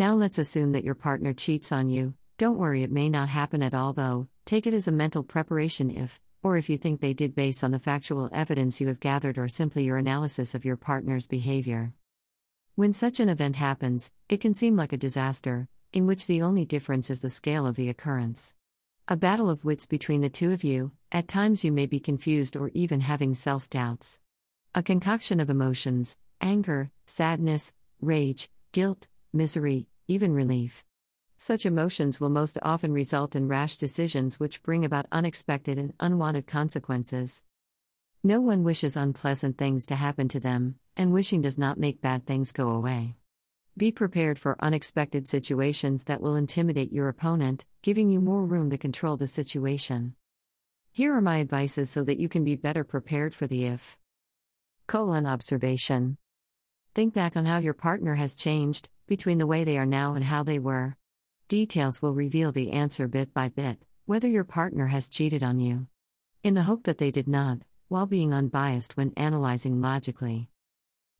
Now let's assume that your partner cheats on you. Don't worry, it may not happen at all though. Take it as a mental preparation if, or if you think they did based on the factual evidence you have gathered or simply your analysis of your partner's behavior. When such an event happens, it can seem like a disaster, in which the only difference is the scale of the occurrence. A battle of wits between the two of you, at times you may be confused or even having self doubts. A concoction of emotions anger, sadness, rage, guilt, misery, even relief. Such emotions will most often result in rash decisions which bring about unexpected and unwanted consequences. No one wishes unpleasant things to happen to them, and wishing does not make bad things go away. Be prepared for unexpected situations that will intimidate your opponent, giving you more room to control the situation. Here are my advices so that you can be better prepared for the if. Colon observation. Think back on how your partner has changed, between the way they are now and how they were. Details will reveal the answer bit by bit, whether your partner has cheated on you. In the hope that they did not, while being unbiased when analyzing logically.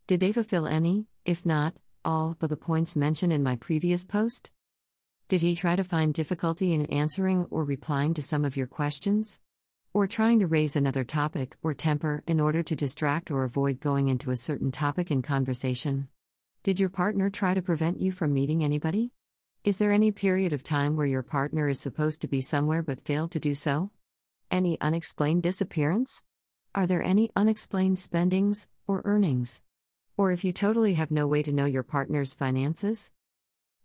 Did they fulfill any, if not, all, of the points mentioned in my previous post? Did he try to find difficulty in answering or replying to some of your questions? Or trying to raise another topic or temper in order to distract or avoid going into a certain topic in conversation? Did your partner try to prevent you from meeting anybody? Is there any period of time where your partner is supposed to be somewhere but failed to do so? Any unexplained disappearance? Are there any unexplained spendings or earnings? Or if you totally have no way to know your partner's finances?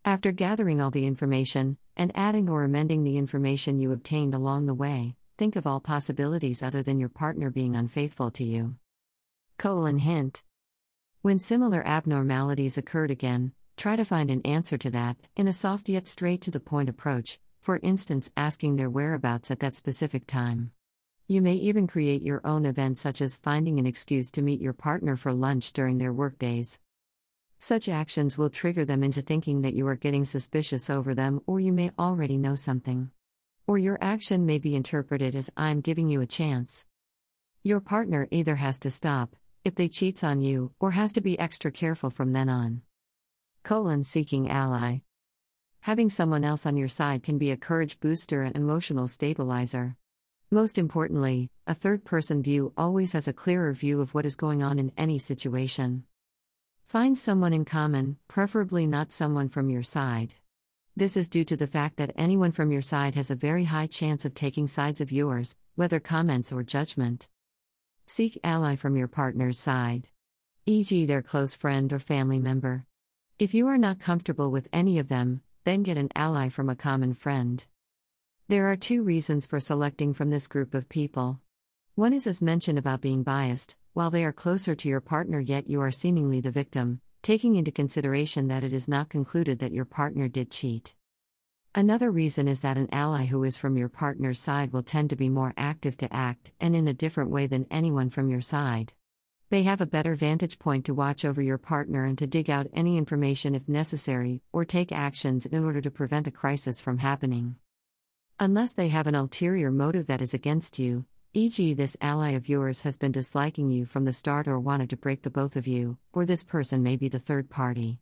After gathering all the information, and adding or amending the information you obtained along the way, think of all possibilities other than your partner being unfaithful to you. Colon hint. When similar abnormalities occurred again, try to find an answer to that in a soft yet straight to the point approach, for instance, asking their whereabouts at that specific time. You may even create your own event, such as finding an excuse to meet your partner for lunch during their workdays. Such actions will trigger them into thinking that you are getting suspicious over them, or you may already know something. Or your action may be interpreted as I'm giving you a chance. Your partner either has to stop, if they cheats on you, or has to be extra careful from then on. Colon seeking ally. Having someone else on your side can be a courage booster and emotional stabilizer. Most importantly, a third person view always has a clearer view of what is going on in any situation. Find someone in common, preferably not someone from your side. This is due to the fact that anyone from your side has a very high chance of taking sides of yours, whether comments or judgment. Seek ally from your partner's side, e.g., their close friend or family member. If you are not comfortable with any of them, then get an ally from a common friend. There are two reasons for selecting from this group of people. One is as mentioned about being biased, while they are closer to your partner, yet you are seemingly the victim, taking into consideration that it is not concluded that your partner did cheat. Another reason is that an ally who is from your partner's side will tend to be more active to act and in a different way than anyone from your side. They have a better vantage point to watch over your partner and to dig out any information if necessary, or take actions in order to prevent a crisis from happening. Unless they have an ulterior motive that is against you, e.g., this ally of yours has been disliking you from the start or wanted to break the both of you, or this person may be the third party.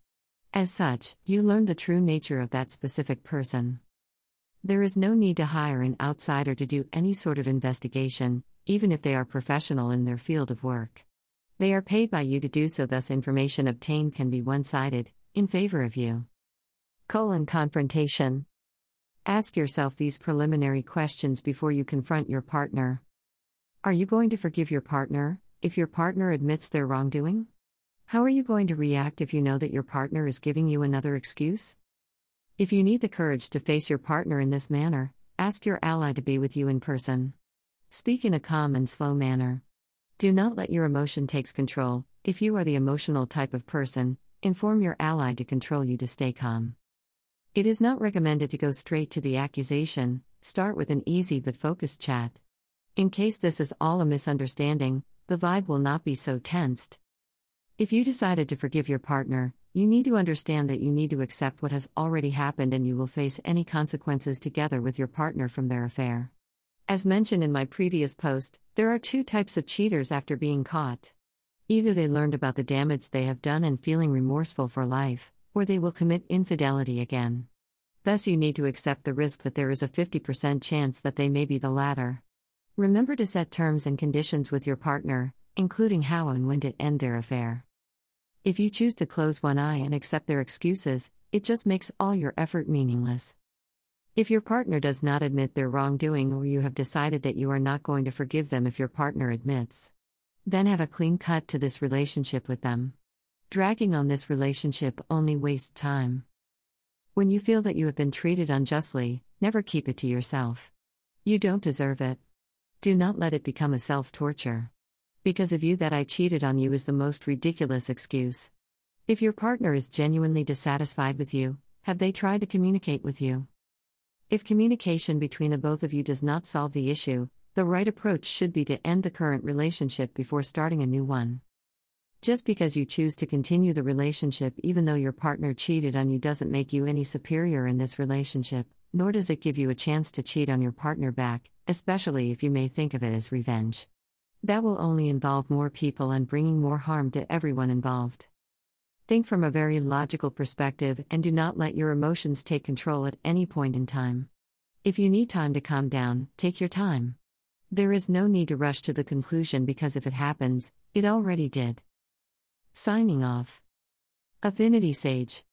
As such, you learn the true nature of that specific person. There is no need to hire an outsider to do any sort of investigation, even if they are professional in their field of work. They are paid by you to do so, thus, information obtained can be one sided, in favor of you. Colon confrontation. Ask yourself these preliminary questions before you confront your partner. Are you going to forgive your partner if your partner admits their wrongdoing? How are you going to react if you know that your partner is giving you another excuse? If you need the courage to face your partner in this manner, ask your ally to be with you in person. Speak in a calm and slow manner. Do not let your emotion takes control. If you are the emotional type of person, inform your ally to control you to stay calm. It is not recommended to go straight to the accusation. Start with an easy but focused chat. In case this is all a misunderstanding, the vibe will not be so tensed. If you decided to forgive your partner, you need to understand that you need to accept what has already happened and you will face any consequences together with your partner from their affair. As mentioned in my previous post, there are two types of cheaters after being caught. Either they learned about the damage they have done and feeling remorseful for life, or they will commit infidelity again. Thus, you need to accept the risk that there is a 50% chance that they may be the latter. Remember to set terms and conditions with your partner, including how and when to end their affair. If you choose to close one eye and accept their excuses, it just makes all your effort meaningless. If your partner does not admit their wrongdoing or you have decided that you are not going to forgive them if your partner admits, then have a clean cut to this relationship with them. Dragging on this relationship only wastes time. When you feel that you have been treated unjustly, never keep it to yourself. You don't deserve it. Do not let it become a self torture. Because of you, that I cheated on you is the most ridiculous excuse. If your partner is genuinely dissatisfied with you, have they tried to communicate with you? If communication between the both of you does not solve the issue, the right approach should be to end the current relationship before starting a new one. Just because you choose to continue the relationship even though your partner cheated on you doesn't make you any superior in this relationship, nor does it give you a chance to cheat on your partner back, especially if you may think of it as revenge. That will only involve more people and bringing more harm to everyone involved. Think from a very logical perspective and do not let your emotions take control at any point in time. If you need time to calm down, take your time. There is no need to rush to the conclusion because if it happens, it already did. Signing off. Affinity Sage.